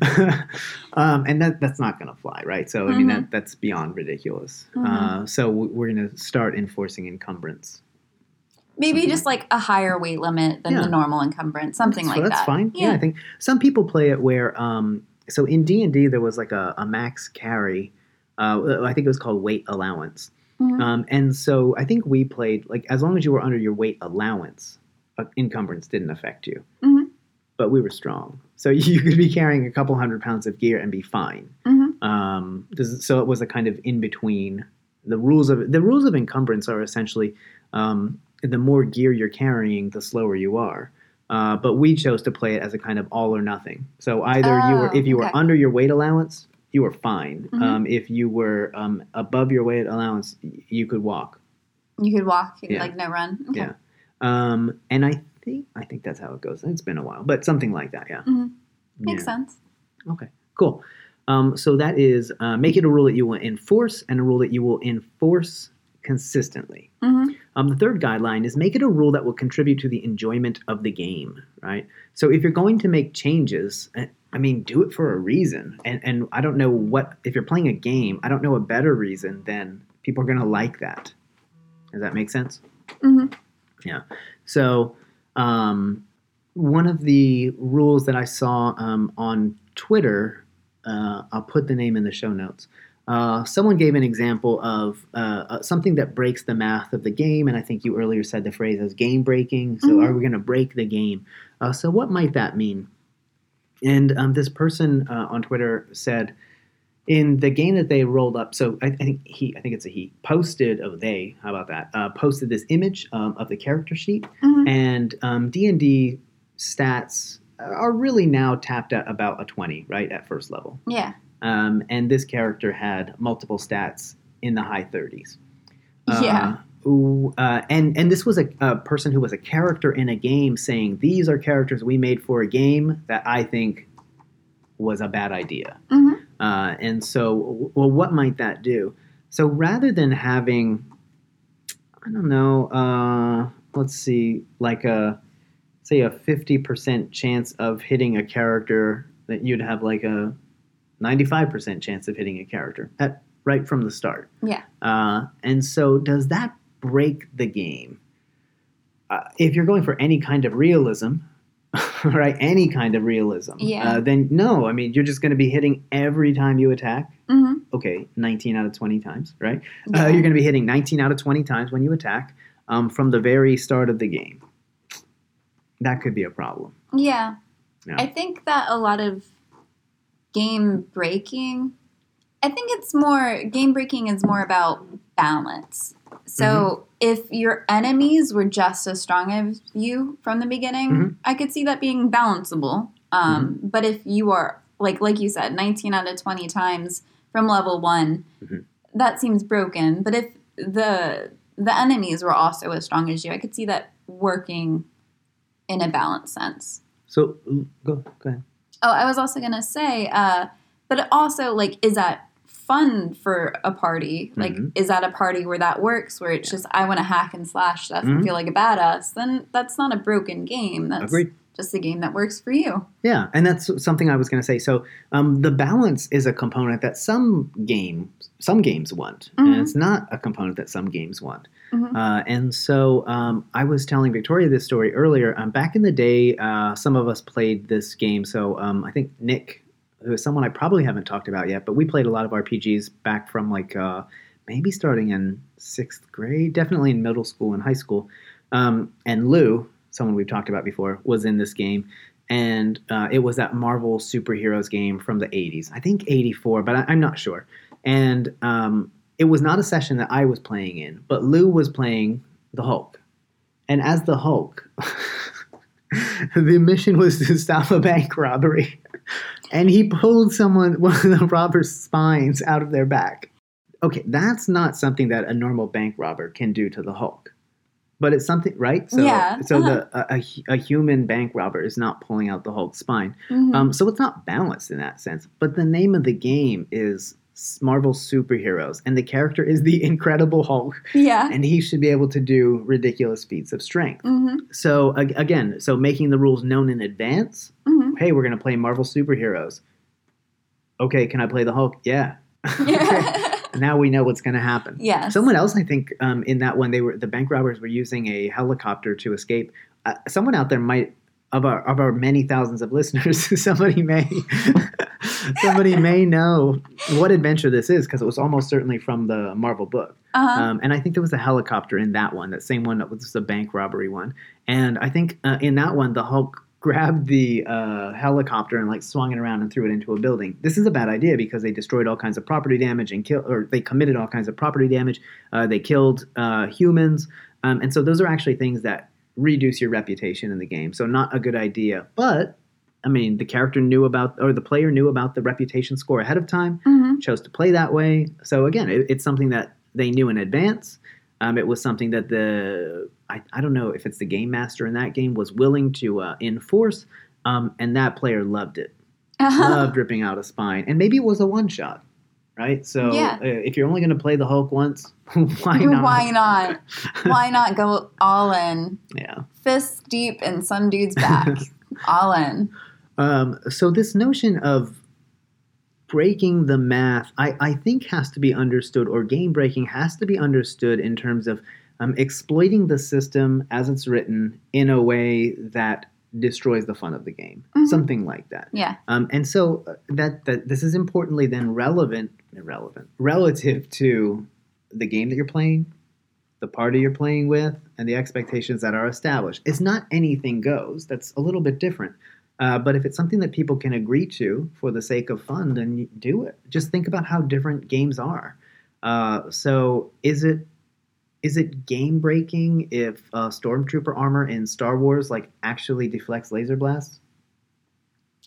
um, and that that's not going to fly, right? So I mean that that's beyond ridiculous. Mhm. Uh, so w- we're going to start enforcing encumbrance. Maybe Something just like a higher weight limit than Yeah. the normal encumbrance, something So like that's that. That's fine. Yeah. I think some people play it where um, so in D and D there was like a, a max carry. Uh, I think it was called weight allowance. Mhm. Um, and so I think we played like as long as you were under your weight allowance, uh, encumbrance didn't affect you. Mhm. But we were strong, so you could be carrying a couple hundred pounds of gear and be fine. Mhm. Um, so it was a kind of in between. The rules of the rules of encumbrance are essentially um, the more gear you're carrying, the slower you are. Uh, but we chose to play it as a kind of all or nothing. So either you were, Oh, if you were under your weight allowance, you were fine. Mhm. Um, if you were um, above your weight allowance, you could walk. You could walk, Yeah. like no run. Okay. Yeah. Um, and I think I think that's how it goes. It's been a while, but something like that. Yeah. Mhm. Makes Yeah. sense. Okay. Cool. Um, so that is uh, make it a rule that you will enforce and a rule that you will enforce consistently. hmm Um, the third guideline is make it a rule that will contribute to the enjoyment of the game, right? So if you're going to make changes, eh, I mean, do it for a reason. And and I don't know what if you're playing a game, I don't know a better reason than people are going to like that. Does that make sense? Mhm. Yeah. So um, one of the rules that I saw um, on Twitter, uh, I'll put the name in the show notes. Uh, someone gave an example of uh, uh, something that breaks the math of the game, and I think you earlier said the phrase as game breaking. So, Mhm. are we going to break the game? Uh, so, what might that mean? And um, this person uh, on Twitter said, in the game that they rolled up, so I, I think he, I think it's a he, posted, oh they, how about that? Uh, posted this image um, of the character sheet, Mhm. and um, D&D stats are really now tapped at about a 20, right, at first level. Yeah. Um, and this character had multiple stats in the high 30s. Yeah. ooh, uh, and and this was a, a person who was a character in a game saying these are characters we made for a game that I think was a bad idea. Mm-hmm. Uh, and so, well, what might that do? So rather than having, I don't know, uh, let's see, like a, say a 50% chance of hitting a character, that you'd have like a 95% chance of hitting a character at right from the start. Yeah. Uh, and so, does that break the game? Uh, if you're going for any kind of realism, right, any kind of realism, Yeah. uh, then no. I mean, you're just going to be hitting every time you attack. Mm-hmm. Okay, 19 out of 20 times, right? Yeah. Uh, you're going to be hitting 19 out of 20 times when you attack um, from the very start of the game. That could be a problem. Yeah. Yeah. I think that a lot of game breaking, I think it's more, game breaking is more about balance. So Mm-hmm. if your enemies were just as strong as you from the beginning, Mhm. I could see that being balanceable. Um, Mm-hmm. But if you are, like, like you said, 19 out of 20 times from level one, Mhm. that seems broken. But if the the enemies were also as strong as you, I could see that working in a balanced sense. So, go, go ahead. Oh, I was also gonna say, uh, but also like, is that fun for a party? Like, Mhm. is that a party where that works? Where it's just I want to hack and slash stuff and Mhm. feel like a badass? Then that's not a broken game. That's Agreed. just a game that works for you. Yeah, and that's something I was going to say. So um, the balance is a component that some game, some games want, and Mhm. it's not a component that some games want. Mhm. Uh, and so um, I was telling Victoria this story earlier. Um, back in the day, uh, some of us played this game. So um, I think Nick, who is someone I probably haven't talked about yet, but we played a lot of RPGs back from like uh, maybe starting in sixth grade, definitely in middle school and high school. Um, and Lou, someone we've talked about before, was in this game. And uh, it was that Marvel superheroes game from the 80s. I think 84, but I, I'm not sure. And um, it was not a session that I was playing in, but Lou was playing the Hulk. And as the Hulk, the mission was to stop a bank robbery. And he pulled someone, one of the robber's spines out of their back. Okay, that's not something that a normal bank robber can do to the Hulk. But it's something, right? So, Yeah, so uh-huh. the a, a, a human bank robber is not pulling out the Hulk's spine. Mhm. Um, so it's not balanced in that sense. But the name of the game is Marvel Superheroes, and the character is the Incredible Hulk, yeah. and he should be able to do ridiculous feats of strength. hmm So ag- again, so making the rules known in advance. hmm Hey, we're going to play Marvel Superheroes. Okay, can I play the Hulk? Yeah. Yeah. now we know what's going to happen. Yeah. Someone else, I think, um, in that one, they were the bank robbers were using a helicopter to escape. Uh, someone out there might of our of our many thousands of listeners, somebody may somebody may know what adventure this is because it was almost certainly from the Marvel book. Uh-huh. Um, and I think there was a helicopter in that one, that same one that was the bank robbery one. And I think uh, in that one, the Hulk grabbed the uh, helicopter and like swung it around and threw it into a building. This is a bad idea because they destroyed all kinds of property damage and killed, or they committed all kinds of property damage. Uh, they killed uh, humans, um, and so those are actually things that reduce your reputation in the game. So not a good idea. But I mean, the character knew about, or the player knew about the reputation score ahead of time Mhm. chose to play that way. So again, it, it's something that they knew in advance. Um, it was something that the I, I don't know if it's the game master in that game was willing to uh, enforce, um, and that player loved it, Uh-huh. loved ripping out a spine, and maybe it was a one shot. right? So Yeah. uh, if you're only going to play the Hulk once, why not? Why not? Why not go all in? Yeah. Fist deep in some dude's back. all in. Um, so this notion of breaking the math, I, I think has to be understood, or game breaking has to be understood in terms of um, exploiting the system as it's written in a way that destroys the fun of the game, Mhm. something like that. Yeah. Um, and so uh, that that this is importantly then relevant, irrelevant, relative to the game that you're playing, the party you're playing with, and the expectations that are established. It's not anything goes. That's a little bit different. Uh, but if it's something that people can agree to for the sake of fun, then do it. Just think about how different games are. Uh, so is it is it game breaking if uh, stormtrooper armor in Star Wars like actually deflects laser blasts?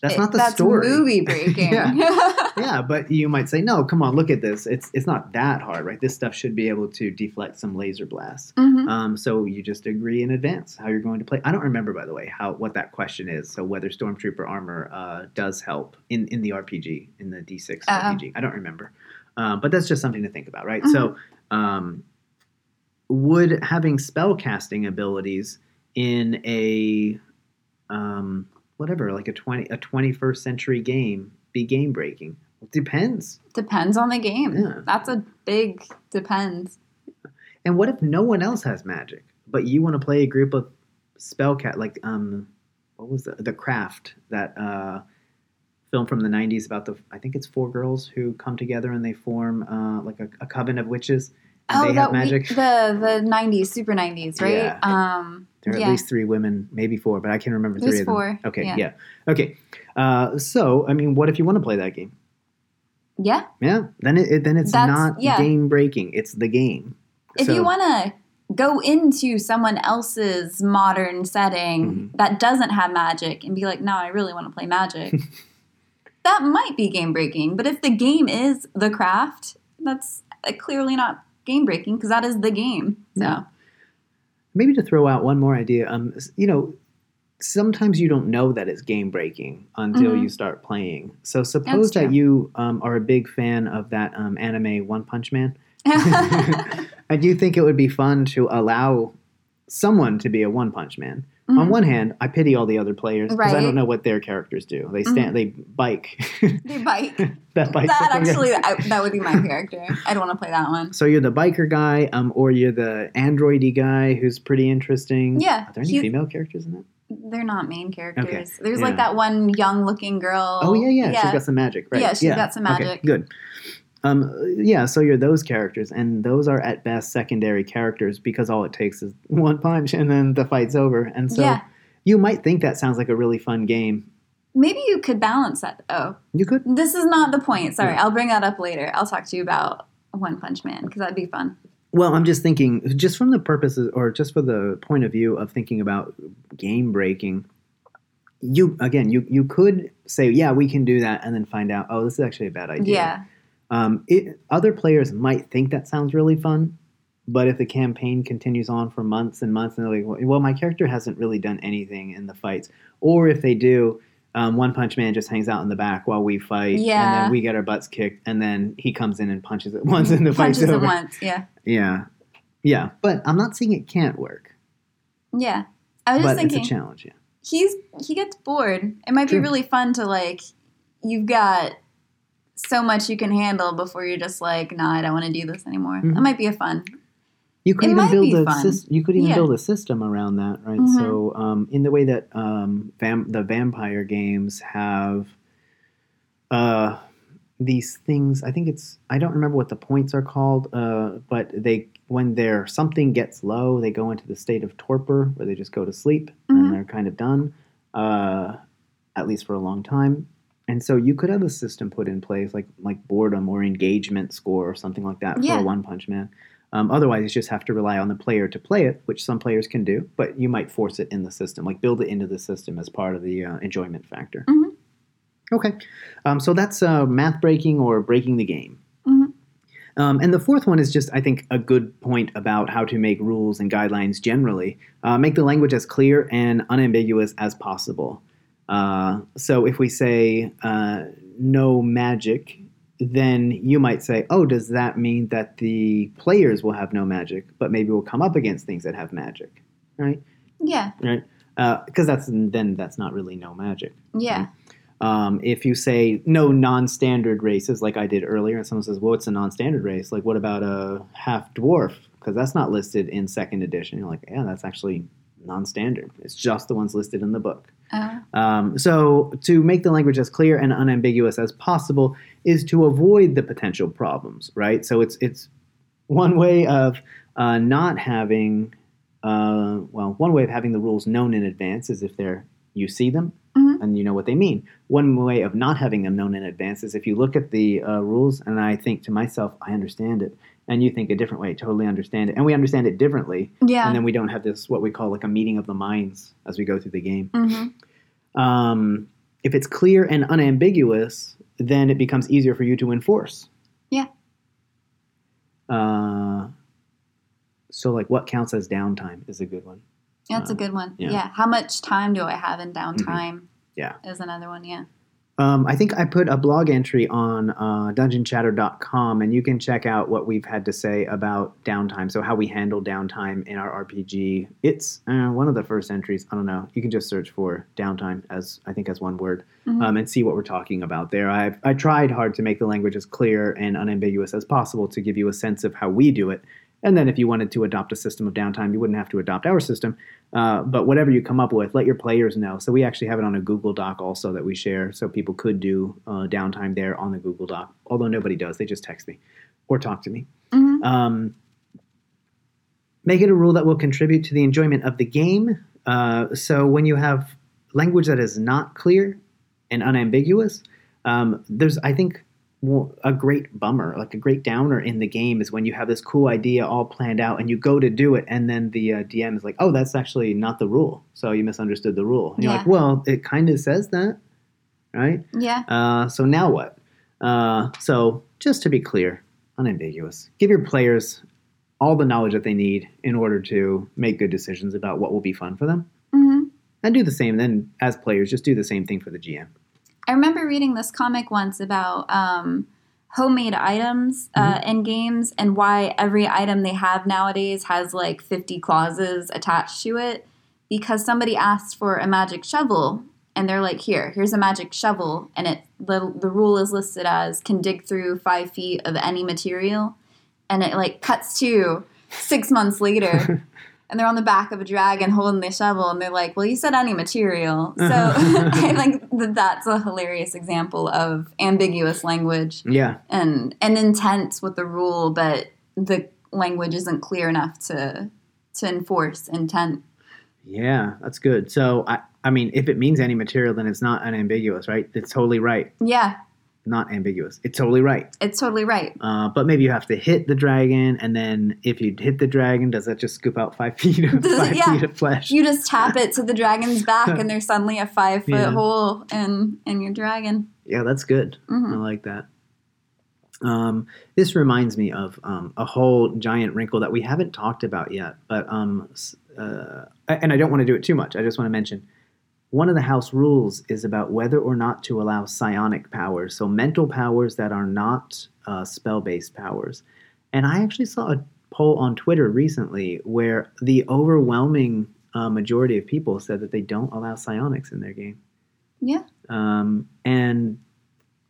That's It- not the that's story. movie breaking. yeah, yeah, but you might say, no, come on, look at this. It's it's not that hard, right? This stuff should be able to deflect some laser blasts. Mhm. Um, so you just agree in advance how you're going to play. I don't remember, by the way, how what that question is. So whether Stormtrooper armor uh, does help in in the RPG in the D6 Oh. RPG, I don't remember. Uh, but that's just something to think about, right? So um, would having spell casting abilities in a um, whatever, like a twenty a twenty first century game, be game breaking? It depends. Depends on the game. Yeah. That's a big depends. And what if no one else has magic, but you want to play a group of spellcat like um, what was the the craft that uh, film from the '90s about the I think it's four girls who come together and they form uh, like a, a coven of witches. And they have Oh, we- magic. the the nineties, super nineties, right? Yeah. Um There are yeah. at least three women, maybe four, but I can't remember There's three of them. four, Okay, yeah. yeah. Okay. Uh, so, I mean, what if you want to play that game? yeah. Yeah, then it, it then it's That's- not yeah. game breaking. It's the game. If So- you wanna go into someone else's modern setting Mm-hmm. that doesn't have magic and be like, no, I really want to play magic. that might be game breaking, but if the game is the craft, that's uh, clearly not game breaking because that is the game. So Yeah. Maybe to throw out one more idea um you know sometimes you don't know that it's game breaking until Mhm. you start playing. So suppose that you um, are a big fan of that um, anime one punch man. I do think it would be fun to allow someone to be a one punch man on Mhm. one hand i pity all the other players because i don't know what their characters do they stand they bike they bite. that bike that actually, I, that would be my character. I'd want to play that one. so you're the biker guy um, or you're the androidy guy who's pretty interesting Yeah, are there any female characters in that They're not main characters. There's yeah. like that one young looking girl. Oh yeah, yeah, she's got some magic, right? Yeah, she's got some Okay, magic. good. Um, yeah, so you're those characters, and those are at best secondary characters because all it takes is one punch, and then the fight's over. And so Yeah. you might think that sounds like a really fun game. Maybe you could balance that. Oh, You could. this is not the point. Sorry, Yeah. I'll bring that up later. I'll talk to you about One Punch Man because that'd be fun. Well, I'm just thinking, just from the purposes, or just for the point of view of thinking about game breaking. You again, you you could say, yeah, we can do that, and then find out, oh, this is actually a bad idea. Yeah. Um, it, other players might think that sounds really fun, but if the campaign continues on for months and months, and they're like, well, my character hasn't really done anything in the fights, or if they do, um, One Punch Man just hangs out in the back while we fight, and then we get our butts kicked, and then he comes in and punches it once, and the fight's Punches him over. once. Yeah. Yeah, yeah, but I'm not saying it can't work, Yeah. I was just but it's a challenge. Yeah, he's he gets bored. It might True. be really fun to like you've got so much you can handle before you're just like, nah, I don't want to do this anymore. Mhm. That might be a fun. You could It even build a sys- you could even Yeah. build a system around that, right? Mhm. So, um, in the way that um, vam- the vampire games have uh, these things, I think it's I don't remember what the points are called, uh, but they when their something gets low, they go into the state of torpor, where they just go to sleep Mhm. and they're kind of done, uh, at least for a long time. And so you could have a system put in place, like like boredom or engagement score or something like that Yeah. for a One Punch Man. Um, otherwise, you just have to rely on the player to play it, which some players can do, but you might force it in the system, like build it into the system as part of the uh, enjoyment factor. Mhm. Okay, um, so that's uh, math breaking or breaking the game. Mhm. Um, and the fourth one is just, I think, a good point about how to make rules and guidelines generally. Uh, make the language as clear and unambiguous as possible. Uh, so if we say uh, no magic then you might say, oh, does that mean that the players will have no magic, but maybe we'll come up against things that have magic, right? Yeah. Right? Because that's then that's not really no magic. Yeah. Um, if you say no non-standard races, like I did earlier, and someone says, "Well, it's a non-standard race." Like, what about a half dwarf? Because that's not listed in second edition. You're like, yeah, that's actually non-standard. It's just the ones listed in the book. Uh, Um, so, to make the language as clear and unambiguous as possible is to avoid the potential problems, right? So, it's it's one way of uh, not having, uh, well, one way of having the rules known in advance is if they're you see them Mhm. and you know what they mean. One way of not having them known in advance is if you look at the uh, rules and I think to myself, I understand it, and you think a different way, totally understand it, and we understand it differently, yeah. and then we don't have this what we call like a meeting of the minds as we go through the game. hmm Um, if it's clear and unambiguous, then it becomes easier for you to enforce. Yeah. Uh, so, like, what counts as downtime is a good one. That's a Uh, good one. yeah. Yeah. How much time do I have in downtime? Yeah. Is another one. Yeah. Um, I think I put a blog entry on uh, dungeonchatter.com, and you can check out what we've had to say about downtime. So, how we handle downtime in our RPG. It's uh, one of the first entries. I don't know. You can just search for downtime as I think as one word Mhm. um, and see what we're talking about there. I I tried hard to make the language as clear and unambiguous as possible to give you a sense of how we do it. And then, if you wanted to adopt a system of downtime, you wouldn't have to adopt our system. Uh, but whatever you come up with, let your players know. So we actually have it on a Google Doc also that we share, so people could do uh, downtime there on the Google Doc. Although nobody does, they just text me or talk to me. Mhm. Um, make it a rule that will contribute to the enjoyment of the game. Uh, so when you have language that is not clear and unambiguous, um, there's I think a great bummer, like a great downer in the game is when you have this cool idea all planned out and you go to do it, and then the uh, DM is like, "Oh, that's actually not the rule, so you misunderstood the rule." And you're like, "Well, it kind of says that, right?" Yeah. Uh, so now what? Uh, so just to be clear, unambiguous. Give your players all the knowledge that they need in order to make good decisions about what will be fun for them, hmm and do the same. Then, as players, just do the same thing for the GM. I remember reading this comic once about um, homemade items uh, in games and why every item they have nowadays has like 50 clauses attached to it. Because somebody asked for a magic shovel and they're like here here's a magic shovel and it the, the rule is listed as can dig through five feet of any material. And it like cuts to six months later and they're on the back of a dragon holding the shovel and they're like well you said any material so i think that that's a hilarious example of ambiguous language Yeah, and and intent with the rule but the language isn't clear enough to to enforce intent yeah, that's good. So, I, I mean, if it means any material, then it's not unambiguous, right? It's totally right. yeah Not ambiguous. It's totally right. it's totally right Uh, but maybe you have to hit the dragon, and then if you hit the dragon, does that just scoop out five feet of Does it- yeah. feet of flesh? you just tap it to the dragon's back and there's suddenly a five foot Yeah. hole in in your dragon Yeah, that's good. I hmm like that. Um, this reminds me of um, a whole giant wrinkle that we haven't talked about yet, but um, uh, and I don't want to do it too much. I just want to mention one of the house rules is about whether or not to allow psionic powers, so mental powers that are not uh, spell-based powers. And I actually saw a poll on Twitter recently where the overwhelming uh, majority of people said that they don't allow psionics in their game yeah um, and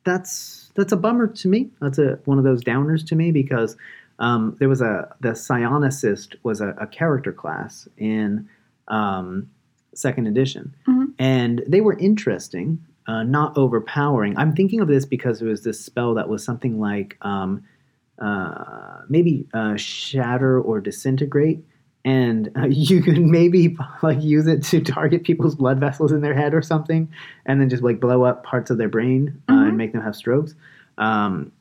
that's that's a bummer to me. That's a one of those downers to me because um, there was a the psionicist was a, a character class in um, second edition, Mhm. And they were interesting, uh, not overpowering. I'm thinking of this because it was this spell that was something like um, uh, maybe uh, shatter or disintegrate. And uh, you could maybe like use it to target people's blood vessels in their head or something, and then just like blow up parts of their brain uh, Mhm. and make them have strokes. Um,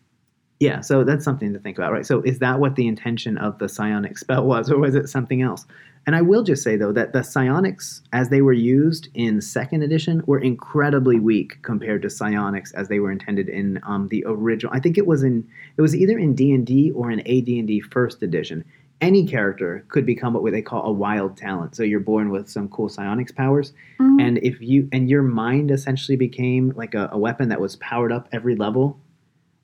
yeah, so that's something to think about, right? So is that what the intention of the psionic spell was, or was it something else? And I will just say though that the psionics, as they were used in second edition, were incredibly weak compared to psionics as they were intended in um, the original. I think it was in it was either in D and D or in AD&D first edition. Any character could become what they call a wild talent. So you're born with some cool psionics powers, Mhm. and if you and your mind essentially became like a, a weapon that was powered up every level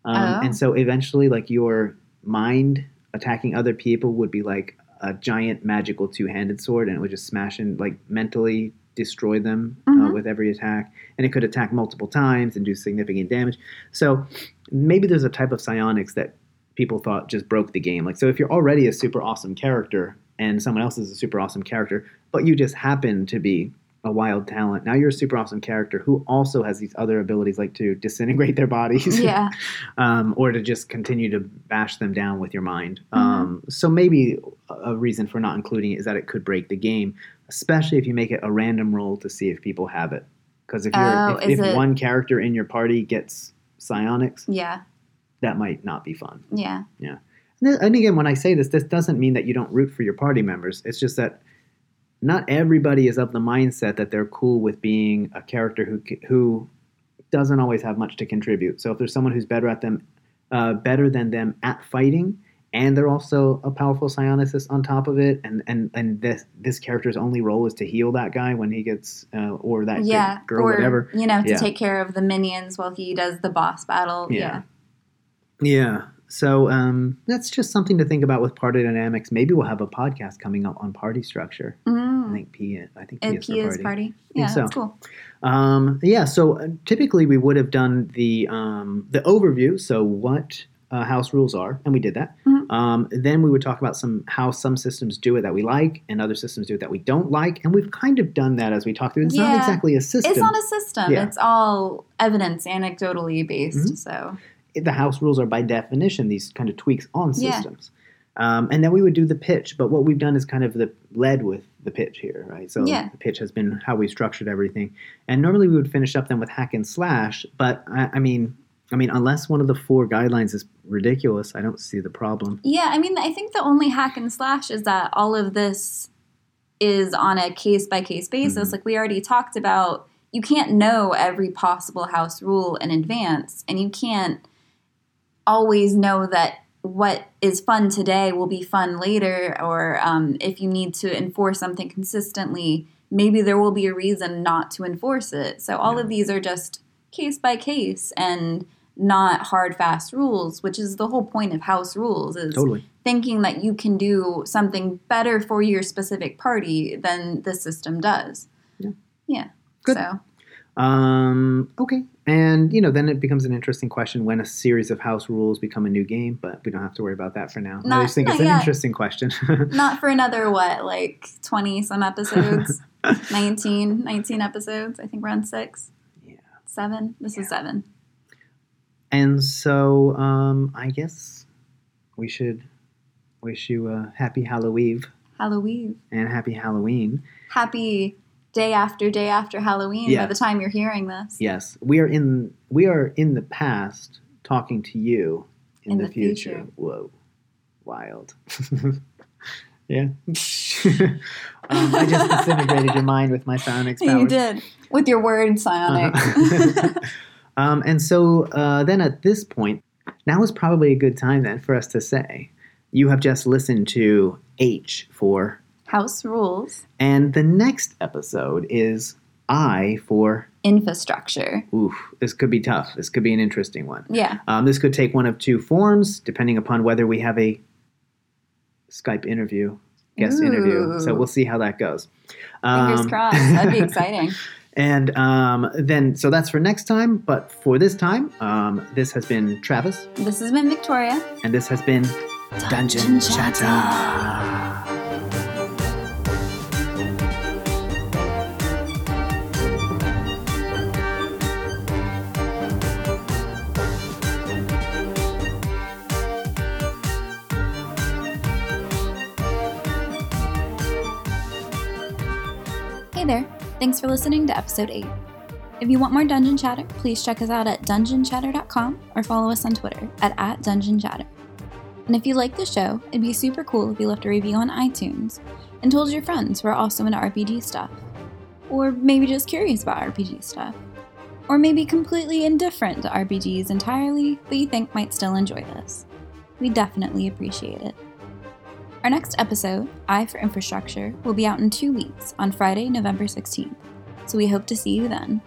Um, Oh. And so eventually, like your mind attacking other people would be like a giant magical two-handed sword, and it would just smash and like mentally destroy them uh, Mhm. with every attack. And it could attack multiple times and do significant damage. So maybe there's a type of psionics that people thought just broke the game. Like, so if you're already a super awesome character and someone else is a super awesome character, but you just happen to be a wild talent, now you're a super awesome character who also has these other abilities, like to disintegrate their bodies, Yeah. um, or to just continue to bash them down with your mind. Mhm. Um, so maybe a- reason for not including it is that it could break the game, especially if you make it a random roll to see if people have it. Because if you're Oh, if, if it- one character in your party gets psionics, Yeah. that might not be fun. Yeah. And then- And again, when I say this, this doesn't mean that you don't root for your party members. It's just that not everybody is of the mindset that they're cool with being a character who who doesn't always have much to contribute. So if there's someone who's better at them, uh, better than them at fighting, and they're also a powerful psionicist on top of it, and and and this this character's only role is to heal that guy when he gets uh, or that Yeah. girl, or, whatever. you know, to Yeah. take care of the minions while he does the boss battle. Yeah. Yeah. So um, that's just something to think about with party dynamics. Maybe we'll have a podcast coming up on party structure. I Mm. think P. I think P is P is party. party. Yeah, so. that's cool. Um, yeah. So uh, typically we would have done the um, the overview. So what uh, house rules are, and we did that. Mhm. Um, then we would talk about some how some systems do it that we like, and other systems do it that we don't like, and we've kind of done that as we talked through. It's not exactly a system. It's not a system. Yeah. It's all evidence, anecdotally based. Mhm. So the house rules are by definition these kind of tweaks on Yeah. systems. Um, and then we would do the pitch, but what we've done is kind of the led with the pitch here, right? So Yeah. the pitch has been how we structured everything, and normally we would finish up then with hack and slash. But I, I mean, I mean, unless one of the four guidelines is ridiculous, I don't see the problem. yeah, I mean, I think the only hack and slash is that all of this is on a case by case basis. Mhm. Like we already talked about, you can't know every possible house rule in advance, and you can't always know that what is fun today will be fun later, or um, if you need to enforce something consistently, maybe there will be a reason not to enforce it. So all Yeah. of these are just case by case and not hard fast rules, which is the whole point of house rules is Totally. thinking that you can do something better for your specific party than the system does. Yeah. Yeah. Good. So Um, okay. And, you know, then it becomes an interesting question when a series of house rules become a new game, but we don't have to worry about that for now. I just think not it's an interesting question. not for another what, like 20 some episodes? 19, 19 episodes. I think we're on 6. Yeah. 7. This is 7. And so um, I guess we should wish you a happy Halloween Halloween. and happy Halloween. Happy day after day after Halloween by the time you're hearing this. Yes, we are in we are in the past talking to you in, In the, the future. future. Whoa, wild. yeah. um, I just disintegrated your mind with my psionics powers. You did. With your word psionic. Uh-huh. um, and so uh, then at this point, now is probably a good time then for us to say, you have just listened to H for, House rules. and the next episode is I for, Infrastructure. oof, this could be tough. This could be an interesting one. Yeah. Um, this could take one of two forms, depending upon whether we have a Skype interview, guest interview. So we'll see how that goes. Fingers Um, crossed. That'd be exciting. And um, then, so that's for next time. But for this time, um, this has been Travis, This has been Victoria. and this has been Dungeon Chatter. Hey Thanks for listening to episode 8. If you want more Dungeon Chatter, please check us out at dungeonchatter.com or follow us on Twitter at, at dungeonchatter. And if you like the show, it'd be super cool if you left a review on iTunes and told your friends who are also into RPG stuff. Or maybe just curious about RPG stuff. Or maybe completely indifferent to RPGs entirely, but you think might still enjoy this. We definitely appreciate it. Our next episode, I for Infrastructure, will be out in two weeks on Friday, November 16th. So we hope to see you then.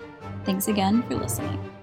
Thanks again for listening.